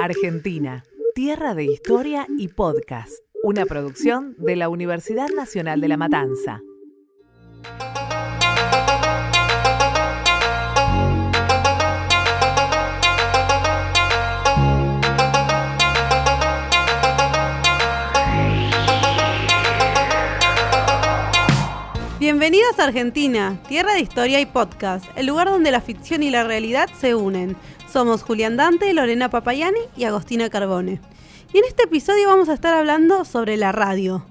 Argentina, tierra de historia y podcast. Una producción de la Universidad Nacional de La Matanza. Bienvenidos a Argentina, tierra de historia y podcast, el lugar donde la ficción y la realidad se unen. Somos Julián Dante, Lorena Papayani y Agostina Carbone. Y en este episodio vamos a estar hablando sobre la radio.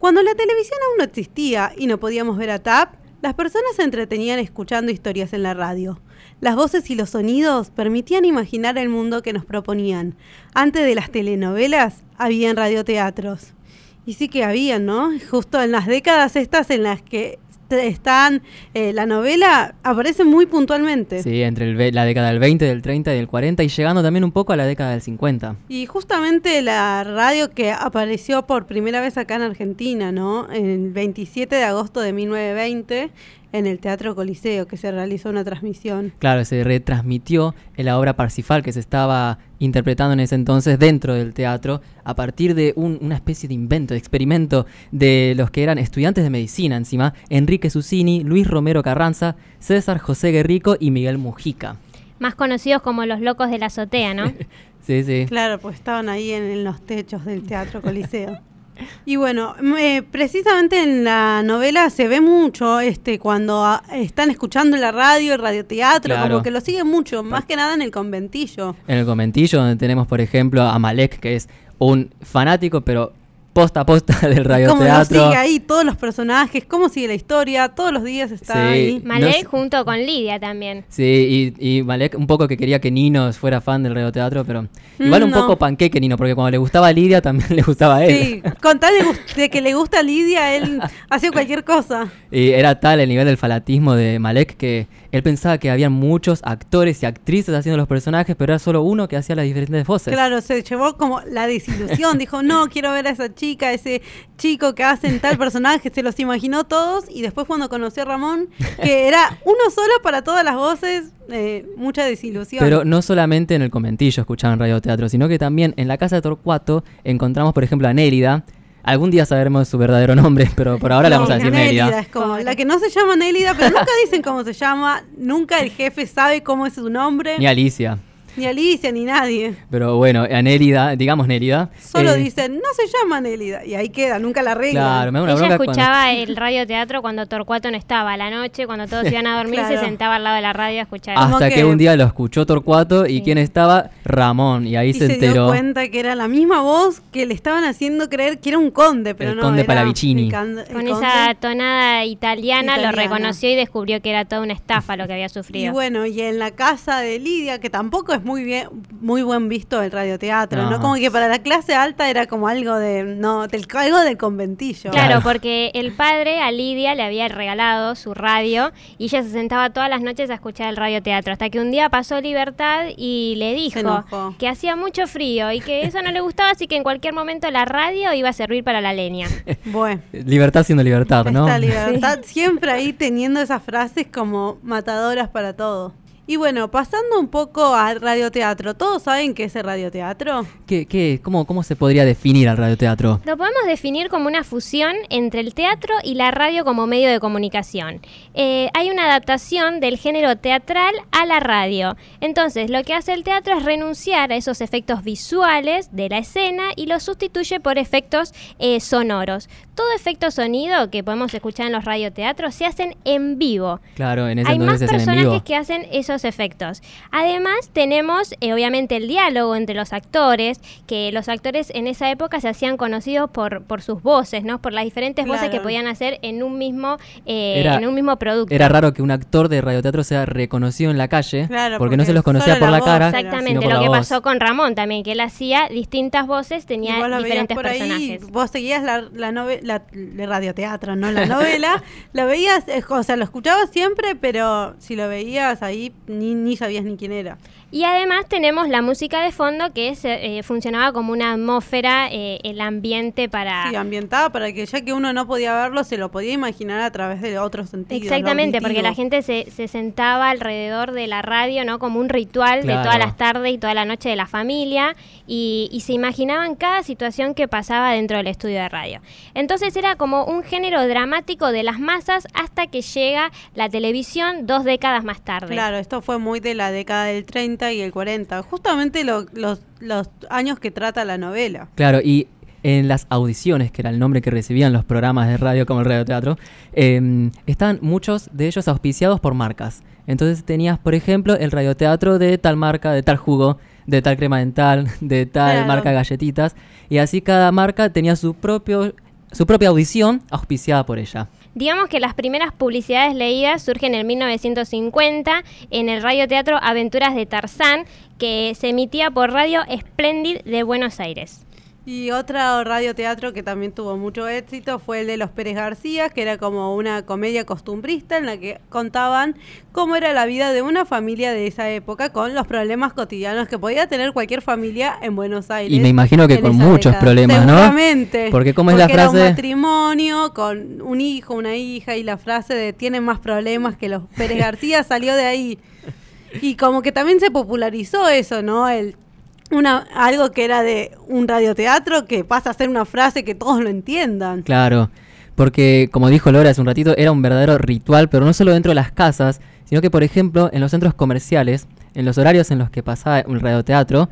Cuando la televisión aún no existía y no podíamos ver a TAP, las personas se entretenían escuchando historias en la radio. Las voces y los sonidos permitían imaginar el mundo que nos proponían. Antes de las telenovelas, habían radioteatros. Y sí que habían, ¿no? Justo en las décadas estas en las que están, eh, la novela aparece muy puntualmente. Sí, entre la década del 20, del 30 y del 40 y llegando también un poco a la década del 50. Y justamente la radio que apareció por primera vez acá en Argentina, ¿no? El 27 de agosto de 1920 en el Teatro Coliseo, que se realizó una transmisión. Claro, se retransmitió en la obra Parsifal que se estaba interpretando en ese entonces dentro del teatro, a partir de una especie de invento, de experimento de los que eran estudiantes de medicina encima, Enrique Susini, Luis Romero Carranza, César José Guerrico y Miguel Mujica. Más conocidos como los locos de la azotea, ¿no? sí, sí. Claro, pues estaban ahí en los techos del Teatro Coliseo. Y bueno, eh, precisamente en la novela se ve mucho este cuando ah, están escuchando la radio, el radioteatro, como que lo siguen mucho, más que nada en el conventillo. En el conventillo, donde tenemos, por ejemplo, a Malek, que es un fanático, pero posta a posta del radioteatro. Cómo sigue ahí todos los personajes, cómo sigue la historia, todos los días está ahí. Malek junto con Lidia también. Sí, y, Malek un poco que quería que Nino fuera fan del radioteatro, pero igual un poco panqueque Nino, porque cuando le gustaba a Lidia también le gustaba a él. Sí, con tal de, que le gusta a Lidia, él hacía cualquier cosa. Y era tal el nivel del falatismo de Malek que él pensaba que había muchos actores y actrices haciendo los personajes, pero era solo uno que hacía las diferentes voces. Claro, se llevó como la desilusión, dijo, no, quiero ver a esa chica, ese chico que hacen tal personaje, se los imaginó todos y después cuando conoció a Ramón, que era uno solo para todas las voces, eh, mucha desilusión. Pero no solamente en el comentillo escuchaban radioteatro, sino que también en la casa de Torcuato encontramos, por ejemplo, a Nélida, Algún día sabremos su verdadero nombre, pero por ahora le vamos a decir Nélida. Es como la que no se llama Nélida, pero nunca dicen cómo se llama, nunca el jefe sabe cómo es su nombre. Ni Alicia. Ni Alicia, ni nadie. Pero bueno, a Nélida, digamos Nélida. Solo eh, dicen, no se llama Nélida. Y ahí queda, nunca la arreglan. Claro, me Ella escuchaba el radioteatro cuando Torcuato no estaba. A la noche, cuando todos iban a dormir, se sentaba al lado de la radio a escuchar. Hasta que, un día lo escuchó Torcuato y quién estaba, Ramón. Y ahí se, enteró. se dio cuenta que era la misma voz que le estaban haciendo creer que era un conde, pero el no. Conde Palavicini. Con esa tonada italiana, lo reconoció y descubrió que era toda una estafa lo que había sufrido. Y bueno, y en la casa de Lidia, que tampoco es muy bien muy buen visto el radioteatro, ¿no? Como que para la clase alta era como algo de, no, del, algo del conventillo. Claro, porque el padre a Lidia le había regalado su radio y ella se sentaba todas las noches a escuchar el radioteatro, hasta que un día pasó Libertad y le dijo que hacía mucho frío y que eso no le gustaba, así que en cualquier momento la radio iba a servir para la leña. Bueno. Libertad siendo libertad, ¿no? Esta libertad siempre ahí teniendo esas frases como matadoras para todo. Y bueno, pasando un poco al radioteatro, ¿todos saben qué es el radioteatro? ¿Qué, qué, cómo, ¿Cómo se podría definir al radioteatro? Lo podemos definir como una fusión entre el teatro y la radio como medio de comunicación. Eh, hay una adaptación del género teatral a la radio. Entonces, lo que hace el teatro es renunciar a esos efectos visuales de la escena y los sustituye por efectos eh, sonoros. Todo efecto sonido que podemos escuchar en los radioteatros se hacen en vivo. Claro, en ese Hay más personajes que hacen esos efectos. Además, tenemos eh, obviamente el diálogo entre los actores, que los actores en esa época se hacían conocidos por, por sus voces, ¿no? Por las diferentes voces que podían hacer en un mismo, eh, en un mismo producto. Era raro que un actor de radioteatro sea reconocido en la calle, porque, no se los conocía por la, cara. Exactamente, lo que pasó con Ramón también, que él hacía distintas voces, tenía diferentes personajes. vos seguías la, la novela, de radioteatro, no la novela, lo veías, o sea, lo escuchabas siempre, pero si lo veías ahí ni, ni sabías ni quién era. Y además tenemos la música de fondo que eh, funcionaba como una atmósfera, eh, el ambiente para... Sí, ambientada para que ya que uno no podía verlo, se lo podía imaginar a través de otros sentidos. Exactamente, porque la gente se, se, sentaba alrededor de la radio, ¿no? Como un ritual de todas las tardes y toda la noche de la familia y, y se imaginaban cada situación que pasaba dentro del estudio de radio. Entonces era como un género dramático de las masas hasta que llega la televisión dos décadas más tarde. Claro, esto fue muy de la década del 30 y el 40, justamente los, los años que trata la novela. Claro, y en las audiciones, que era el nombre que recibían los programas de radio como el radioteatro, eh, estaban muchos de ellos auspiciados por marcas. Entonces tenías, por ejemplo, el radioteatro de tal marca, de tal jugo, de tal crema dental, de tal marca galletitas, y así cada marca tenía su propio su propia audición auspiciada por ella. Digamos que las primeras publicidades leídas surgen en 1950 en el radioteatro Aventuras de Tarzán, que se emitía por Radio Splendid de Buenos Aires. Y otro radioteatro que también tuvo mucho éxito fue el de Los Pérez García, que era como una comedia costumbrista en la que contaban cómo era la vida de una familia de esa época con los problemas cotidianos que podía tener cualquier familia en Buenos Aires. Y me imagino que con muchos problemas, ¿no? Seguramente. Porque cómo es la frase. Era un matrimonio con un hijo, una hija y la frase de tienen más problemas que los Pérez García salió de ahí. Y como que también se popularizó eso, ¿no? El una, algo que era de un radioteatro que pasa a ser una frase que todos lo entiendan. Claro, porque como dijo Laura hace un ratito, era un verdadero ritual, pero no solo dentro de las casas, sino que por ejemplo en los centros comerciales, en los horarios en los que pasaba un radioteatro,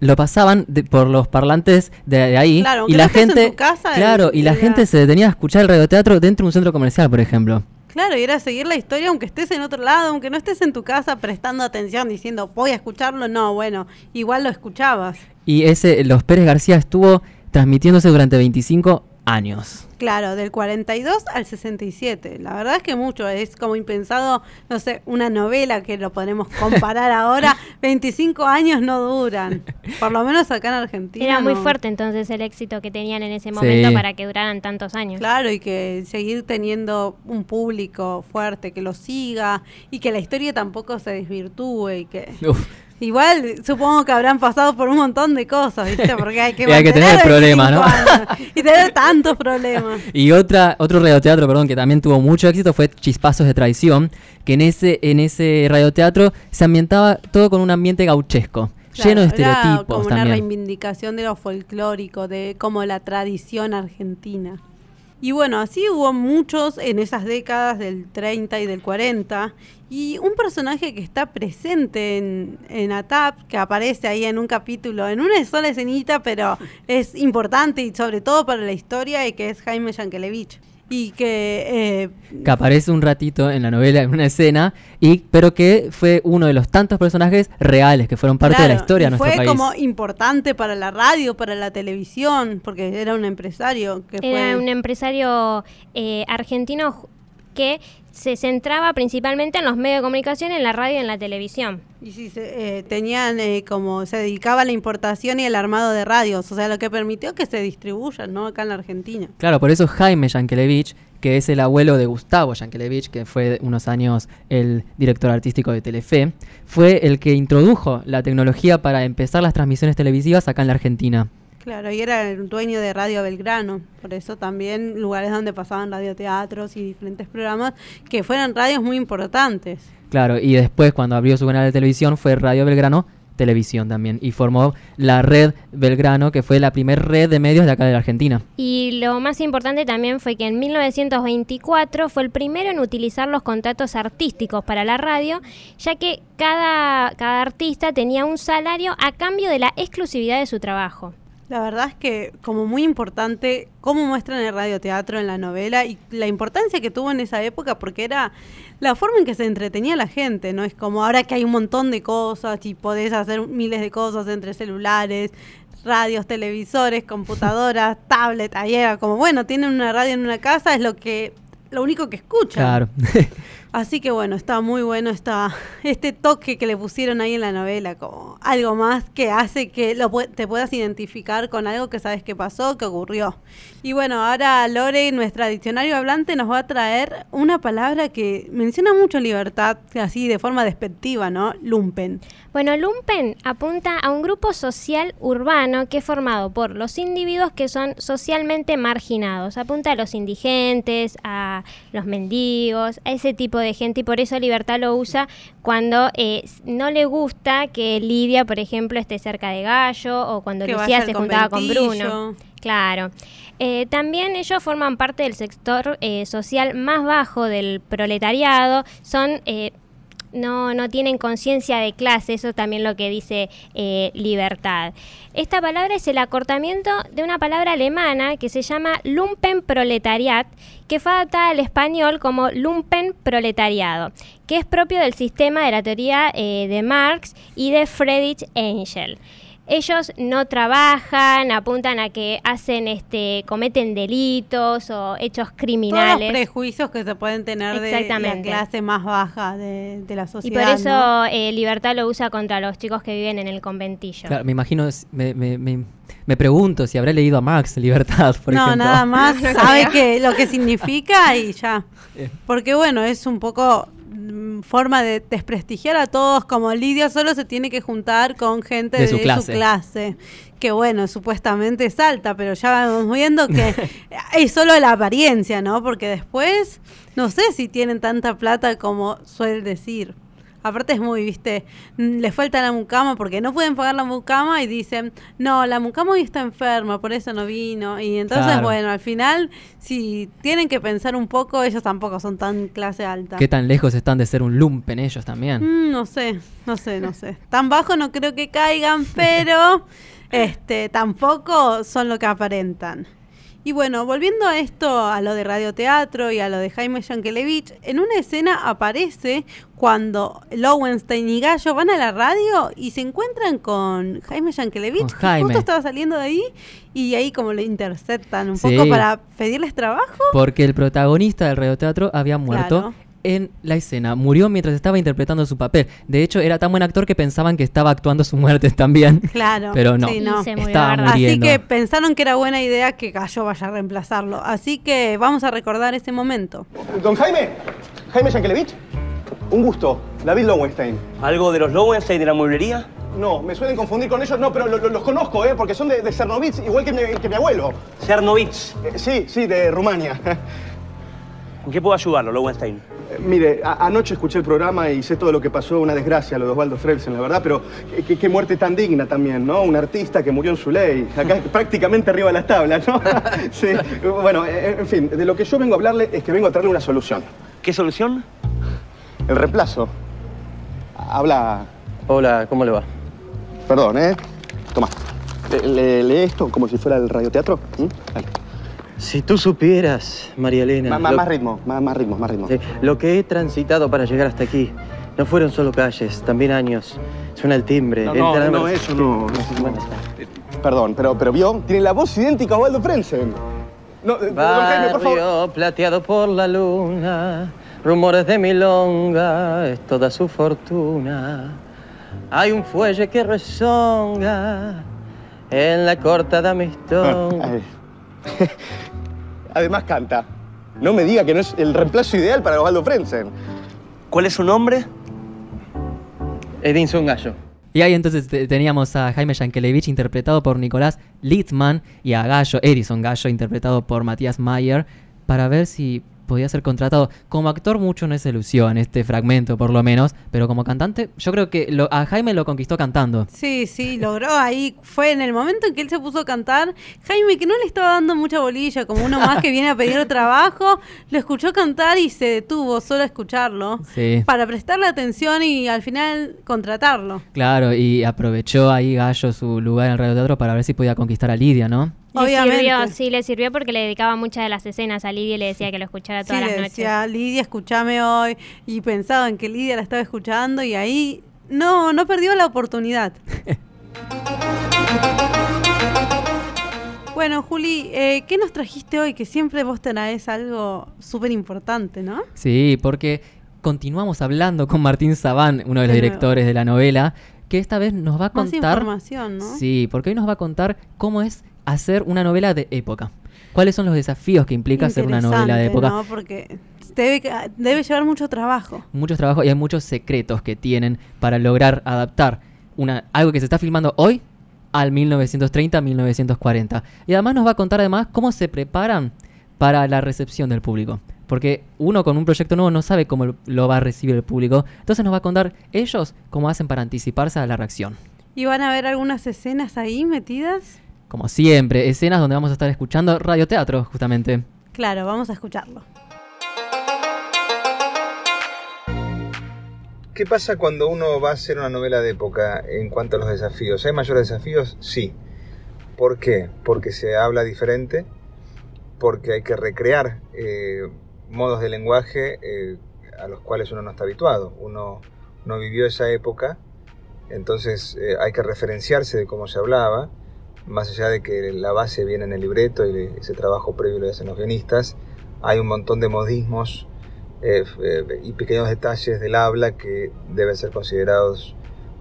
lo pasaban por los parlantes de, ahí y la gente claro y la gente se detenía a escuchar el radioteatro dentro de un centro comercial por ejemplo Claro, y era seguir la historia aunque estés en otro lado, aunque no estés en tu casa prestando atención, diciendo, voy a escucharlo. No, bueno, igual lo escuchabas. Y ese, los Pérez García estuvo transmitiéndose durante 25 años. Claro, del 42 al 67. La verdad es que mucho, es como impensado, no sé, una novela que lo podemos comparar ahora. 25 años no duran, por lo menos acá en Argentina. Era muy fuerte entonces el éxito que tenían en ese momento para que duraran tantos años. Claro, y que seguir teniendo un público fuerte que lo siga y que la historia tampoco se desvirtúe y que... Igual supongo que habrán pasado por un montón de cosas, ¿viste? Porque hay que, hay que tener problemas, ¿no? y tener tantos problemas. Y otra, otro radioteatro, perdón, que también tuvo mucho éxito fue Chispazos de Traición, que en ese, en ese radioteatro se ambientaba todo con un ambiente gauchesco. lleno de estereotipos. como una reivindicación de lo folclórico, de como la tradición argentina. Y bueno, así hubo muchos en esas décadas del 30 y del 40. Y un personaje que está presente en, en ATAP, que aparece ahí en un capítulo, en una sola escenita, pero es importante y sobre todo para la historia, y que es Jaime Yankelevich y que eh, que aparece un ratito en la novela en una escena y pero que fue uno de los tantos personajes reales que fueron parte de la historia de nuestro fue país. como importante para la radio para la televisión porque era un empresario que era un empresario eh, argentino que se centraba principalmente en los medios de comunicación, en la radio y en la televisión. Y sí, se, eh, tenían eh, como, se dedicaba a la importación y el armado de radios, o sea, lo que permitió que se distribuyan, ¿no? Acá en la Argentina. Claro, por eso Jaime Yankelevich, que es el abuelo de Gustavo Yankelevich, que fue unos años el director artístico de Telefe, fue el que introdujo la tecnología para empezar las transmisiones televisivas acá en la Argentina. Claro, y era el dueño de Radio Belgrano, por eso también lugares donde pasaban radioteatros y diferentes programas que fueran radios muy importantes. Claro, y después cuando abrió su canal de televisión fue Radio Belgrano Televisión también y formó la red Belgrano, que fue la primera red de medios de acá de la Argentina. Y lo más importante también fue que en 1924 fue el primero en utilizar los contratos artísticos para la radio, ya que cada, cada artista tenía un salario a cambio de la exclusividad de su trabajo. La verdad es que como muy importante cómo muestran el radioteatro en la novela y la importancia que tuvo en esa época porque era la forma en que se entretenía la gente, ¿no? Es como ahora que hay un montón de cosas y podés hacer miles de cosas entre celulares, radios, televisores, computadoras, tablet, ahí era como, bueno, tienen una radio en una casa, es lo que lo único que escuchan. Claro. Así que bueno, está muy bueno esta, este toque que le pusieron ahí en la novela, como algo más que hace que lo, te puedas identificar con algo que sabes que pasó, que ocurrió. Y bueno, ahora Lore, nuestra diccionario hablante, nos va a traer una palabra que menciona mucho libertad, así de forma despectiva, ¿no? Lumpen. Bueno, lumpen apunta a un grupo social urbano que es formado por los individuos que son socialmente marginados. Apunta a los indigentes, a los mendigos, a ese tipo de gente y por eso Libertad lo usa cuando eh, no le gusta que Lidia, por ejemplo, esté cerca de Gallo o cuando Lucía se juntaba con Bruno. Claro. Eh, también ellos forman parte del sector eh, social más bajo del proletariado, son no, no tienen conciencia de clase, eso también lo que dice eh, libertad. Esta palabra es el acortamiento de una palabra alemana que se llama Lumpenproletariat, que fue adaptada al español como Lumpenproletariado, que es propio del sistema de la teoría eh, de Marx y de Friedrich Engel ellos no trabajan, apuntan a que hacen, este, cometen delitos o hechos criminales. Todos los prejuicios que se pueden tener de la clase más baja de, la sociedad. Y por eso eh, Libertad lo usa contra los chicos que viven en el conventillo. Claro, me imagino, me, me, me, pregunto si habré leído a Max Libertad, por no, ejemplo. No, nada más sabe que, lo que significa y ya. Eh. Porque bueno, es un poco forma de desprestigiar a todos, como Lidia solo se tiene que juntar con gente de, su, clase. Que bueno, supuestamente es alta, pero ya vamos viendo que es solo la apariencia, ¿no? Porque después, no sé si tienen tanta plata como suele decir. Aparte es muy, viste, mm, les falta la mucama porque no pueden pagar la mucama y dicen, no, la mucama hoy está enferma, por eso no vino. Y entonces, bueno, al final, si tienen que pensar un poco, ellos tampoco son tan clase alta. ¿Qué tan lejos están de ser un lumpen ellos también? Mm, no sé, no sé, no sé. Tan bajo no creo que caigan, pero este tampoco son lo que aparentan. Y bueno, volviendo a esto, a lo de radioteatro y a lo de Jaime Yankelevich, en una escena aparece cuando Lowenstein y Gallo van a la radio y se encuentran con Jaime Yankelevich, que justo estaba saliendo de ahí, y ahí como le interceptan un poco para pedirles trabajo. Porque el protagonista del radioteatro había muerto en la escena. Murió mientras estaba interpretando su papel. De hecho, era tan buen actor que pensaban que estaba actuando su muerte también. Claro. Pero no, estaba muriendo. Así que pensaron que era buena idea que Gallo vaya a reemplazarlo. Así que vamos a recordar ese momento. Don Jaime, Jaime Yankelevich, un gusto. David Lowenstein. ¿Algo de los Lowenstein de la mueblería? No, me suelen confundir con ellos. No, pero los conozco, ¿eh? Porque son de, de Cernovitz, igual que mi, abuelo. ¿Cernovitz? Eh, sí, sí, de Rumania. ¿En qué puedo ayudarlo, Lowenstein? Eh, mire, anoche escuché el programa y sé todo lo que pasó, una desgracia lo de Osvaldo Frelsen, la verdad, pero qué muerte tan digna también, ¿no? Un artista que murió en su ley, acá prácticamente arriba de las tablas, ¿no? sí, bueno, eh, en fin, de lo que yo vengo a hablarle es que vengo a traerle una solución. ¿Qué solución? El reemplazo. Habla... Hola, ¿cómo le va? Perdón, ¿eh? Toma. ¿Lee esto como si fuera el radioteatro? ¿Mm? Si tú supieras, María Elena... más ritmo, más, ritmo, más ritmo. lo que he transitado para llegar hasta aquí no fueron solo calles, también años. Suena el timbre. No, no, no, eso no. Perdón, pero, pero vio, tiene la voz idéntica a Waldo Frenzen. No, Barrio por favor. plateado por la luna, rumores de milonga, es toda su fortuna. Hay un fuelle que rezonga en la corta de Amistón. Además canta. No me diga que no es el reemplazo ideal para Osvaldo Frenzen. ¿Cuál es su nombre? Edinson Gallo. Y ahí entonces teníamos a Jaime Yankelevich interpretado por Nicolás Litzman y a Gallo, Edison Gallo interpretado por Matías Mayer, para ver si podía ser contratado. Como actor mucho no se lució en este fragmento, por lo menos, pero como cantante, yo creo que lo, a Jaime lo conquistó cantando. Sí, sí, logró ahí. Fue en el momento en que él se puso a cantar. Jaime, que no le estaba dando mucha bolilla, como uno más que viene a pedir trabajo, lo escuchó cantar y se detuvo solo a escucharlo. Sí. Para prestarle atención y al final contratarlo. Claro, y aprovechó ahí Gallo su lugar en el radioteatro para ver si podía conquistar a Lidia, ¿no? Obviamente. sí, le sirvió porque le dedicaba muchas de las escenas a Lidia y le decía que lo escuchara todas las noches. Decía, Lidia, escúchame hoy. Y pensaba en que Lidia la estaba escuchando y ahí no, no perdió la oportunidad. bueno, Juli, eh, ¿qué nos trajiste hoy? Que siempre vos tenés algo súper importante, ¿no? Sí, porque continuamos hablando con Martín Sabán, uno de los directores de la novela, que esta vez nos va a Más contar... información, ¿no? Sí, porque hoy nos va a contar cómo es hacer una novela de época. ¿Cuáles son los desafíos que implica hacer una novela de época? ¿no? Porque debe, debe llevar mucho trabajo. Muchos trabajos y hay muchos secretos que tienen para lograr adaptar una, algo que se está filmando hoy al 1930-1940. Y además nos va a contar además cómo se preparan para la recepción del público. Porque uno con un proyecto nuevo no sabe cómo lo va a recibir el público. Entonces nos va a contar ellos cómo hacen para anticiparse a la reacción. ¿Y van a ver algunas escenas ahí metidas? Como siempre, escenas donde vamos a estar escuchando radioteatro, justamente. Claro, vamos a escucharlo. ¿Qué pasa cuando uno va a hacer una novela de época en cuanto a los desafíos? ¿Hay mayores desafíos? Sí. ¿Por qué? Porque se habla diferente, porque hay que recrear eh, modos de lenguaje eh, a los cuales uno no está habituado. Uno no vivió esa época, entonces eh, hay que referenciarse de cómo se hablaba, más allá de que la base viene en el libreto y ese trabajo previo lo hacen los guionistas, hay un montón de modismos eh, eh, y pequeños detalles del habla que deben ser considerados,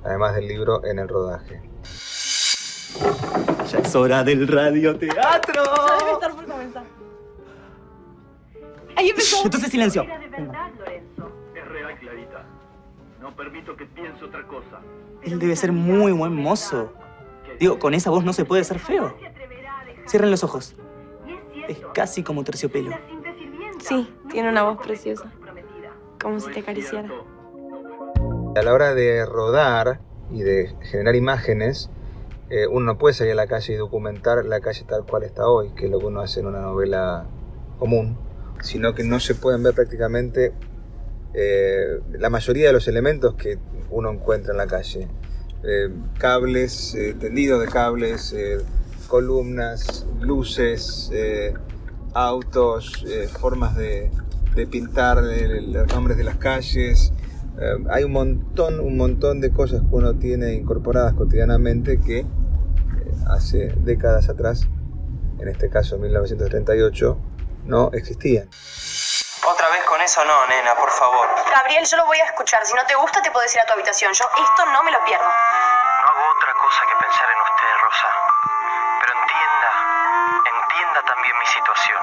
además del libro, en el rodaje. Ya es hora del radioteatro. Ahí empezó. Entonces silencio. Es real, Clarita. No permito que piense otra cosa. Él debe ser muy buen mozo. Digo, con esa voz no se puede ser feo. Cierren los ojos. Es casi como terciopelo. Sí, tiene una voz preciosa. Como si te acariciara. A la hora de rodar y de generar imágenes, eh, uno no puede salir a la calle y documentar la calle tal cual está hoy, que es lo que uno hace en una novela común, sino que no se pueden ver prácticamente eh, la mayoría de los elementos que uno encuentra en la calle. Eh, cables, eh, tendidos de cables, eh, columnas, luces, eh, autos, formas de, de pintar los nombres de las calles. Hay un montón, un montón de cosas que uno tiene incorporadas cotidianamente que hace décadas atrás, en este caso 1938, no existían. Eso no, nena, por favor. Gabriel, yo lo voy a escuchar. Si no te gusta, te puedes ir a tu habitación. Yo esto no me lo pierdo. No hago otra cosa que pensar en usted, Rosa. Pero entienda, entienda también mi situación.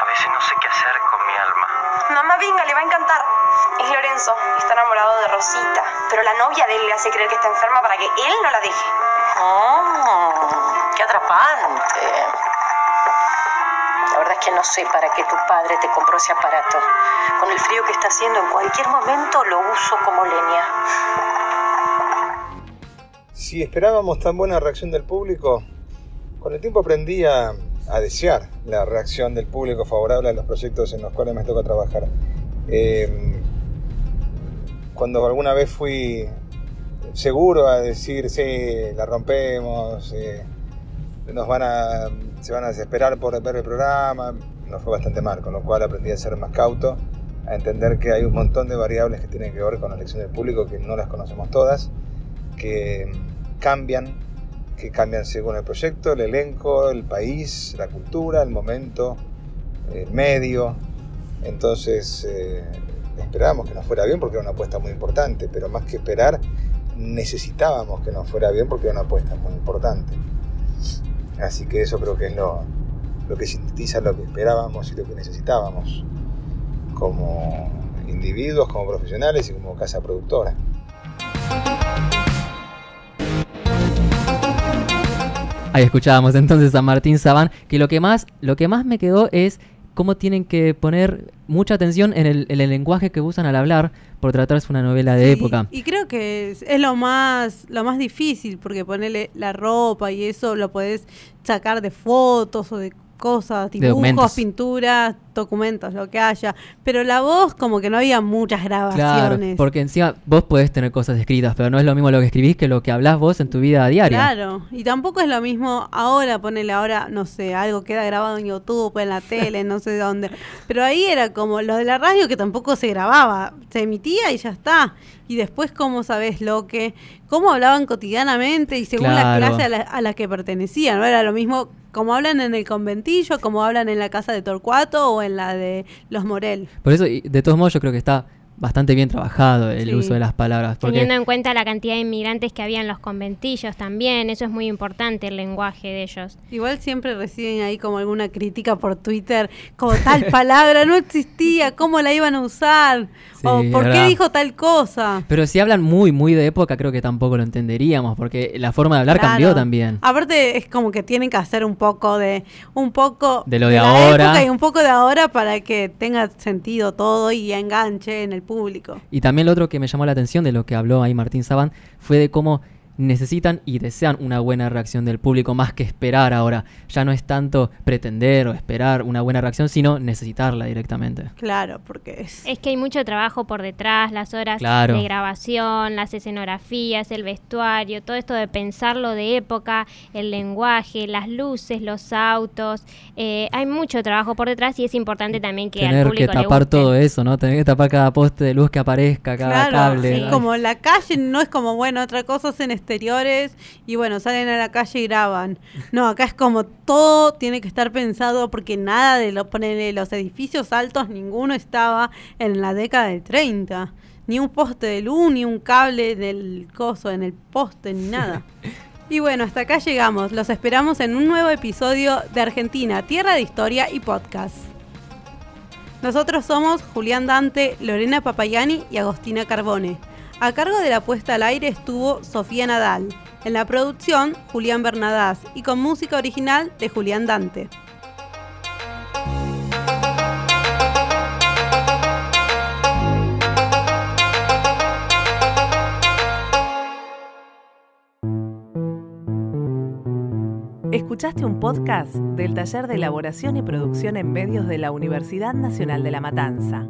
A veces no sé qué hacer con mi alma. Mamá, venga, le va a encantar. Es Lorenzo, está enamorado de Rosita. Pero la novia de él le hace creer que está enferma para que él no la deje. Oh, qué atrapante. Que no sé para qué tu padre te compró ese aparato. Con el frío que está haciendo, en cualquier momento lo uso como leña. Si esperábamos tan buena reacción del público, con el tiempo aprendí a, a desear la reacción del público favorable a los proyectos en los cuales me toca trabajar. Eh, cuando alguna vez fui seguro a decir, sí, la rompemos, eh, nos van a, se van a desesperar por ver el programa, nos fue bastante mal, con lo cual aprendí a ser más cauto, a entender que hay un montón de variables que tienen que ver con la elección del público, que no las conocemos todas, que cambian, que cambian según el proyecto, el elenco, el país, la cultura, el momento, el medio. Entonces eh, esperábamos que nos fuera bien porque era una apuesta muy importante, pero más que esperar, necesitábamos que nos fuera bien porque era una apuesta muy importante. Así que eso creo que es lo, que sintetiza lo que esperábamos y lo que necesitábamos como individuos, como profesionales y como casa productora. Ahí escuchábamos entonces a Martín Sabán, que lo que más, lo que más me quedó es cómo tienen que poner mucha atención en el, en el lenguaje que usan al hablar por tratarse una novela de Sí, época. Y creo que es, es lo más lo más difícil porque ponerle la ropa y eso lo podés sacar de fotos o de cosas, dibujos, pinturas, documentos, lo que haya. Pero la voz como que no había muchas Claro, grabaciones. porque encima vos podés tener cosas escritas, pero no es lo mismo lo que escribís que lo que hablás vos en tu vida diaria. Claro, y tampoco es lo mismo ahora, ponerle ahora, no sé, algo queda grabado en YouTube, en la tele, no sé dónde. Pero ahí era como lo de la radio que tampoco se grababa, se emitía y ya está. Y después cómo sabes lo que, cómo hablaban cotidianamente y según la clase a la, a la que pertenecían, no era lo mismo como hablan en el conventillo, como hablan en la casa de Torcuato o en la de los Morel. Por eso, de todos modos, yo creo que está bastante bien trabajado el Sí. uso de las palabras. Porque Teniendo en cuenta la cantidad de inmigrantes que había en los conventillos también, eso es muy importante, el lenguaje de ellos. Igual siempre reciben ahí como alguna crítica por Twitter, como tal palabra no existía, ¿cómo la iban a usar? o ¿por qué dijo tal cosa? Pero si hablan muy, muy de época, creo que tampoco lo entenderíamos, porque la forma de hablar Claro. cambió también. Aparte es como que tienen que hacer un poco de un poco De lo de ahora. época y un poco de ahora para que tenga sentido todo y enganche en el público. Y también lo otro que me llamó la atención de lo que habló ahí Martín Saban fue de cómo necesitan y desean una buena reacción del público más que esperar ahora. Ya no es tanto pretender o esperar una buena reacción, sino necesitarla directamente. Claro, porque es Es que hay mucho trabajo por detrás, las horas Claro. de grabación, las escenografías, el vestuario, todo esto de pensarlo de época, el lenguaje, las luces, los autos. eh, hay mucho trabajo por detrás y es importante también que al Tener que público le tapar guste. todo eso, ¿no? Tener que tapar cada poste de luz que aparezca, cada Claro, cable. sí, como la calle no es como, bueno, otra cosa es en exteriores y bueno, salen a la calle y graban. No, acá es como todo tiene que estar pensado porque nada de lo, ponele, los edificios altos, ninguno estaba en la década del 30. Ni un poste de luz, ni un cable del coso en el poste, ni nada. Y bueno, hasta acá llegamos. Los esperamos en un nuevo episodio de Argentina, Tierra de Historia y Podcast. Nosotros somos Julián Dante, Lorena Papayani y Agostina Carbone. A cargo de la puesta al aire estuvo Sofía Nadal. En la producción, Julián Bernadás y con música original de Julián Dante. Escuchaste un podcast del Taller de Elaboración y Producción en Medios de la Universidad Nacional de La Matanza.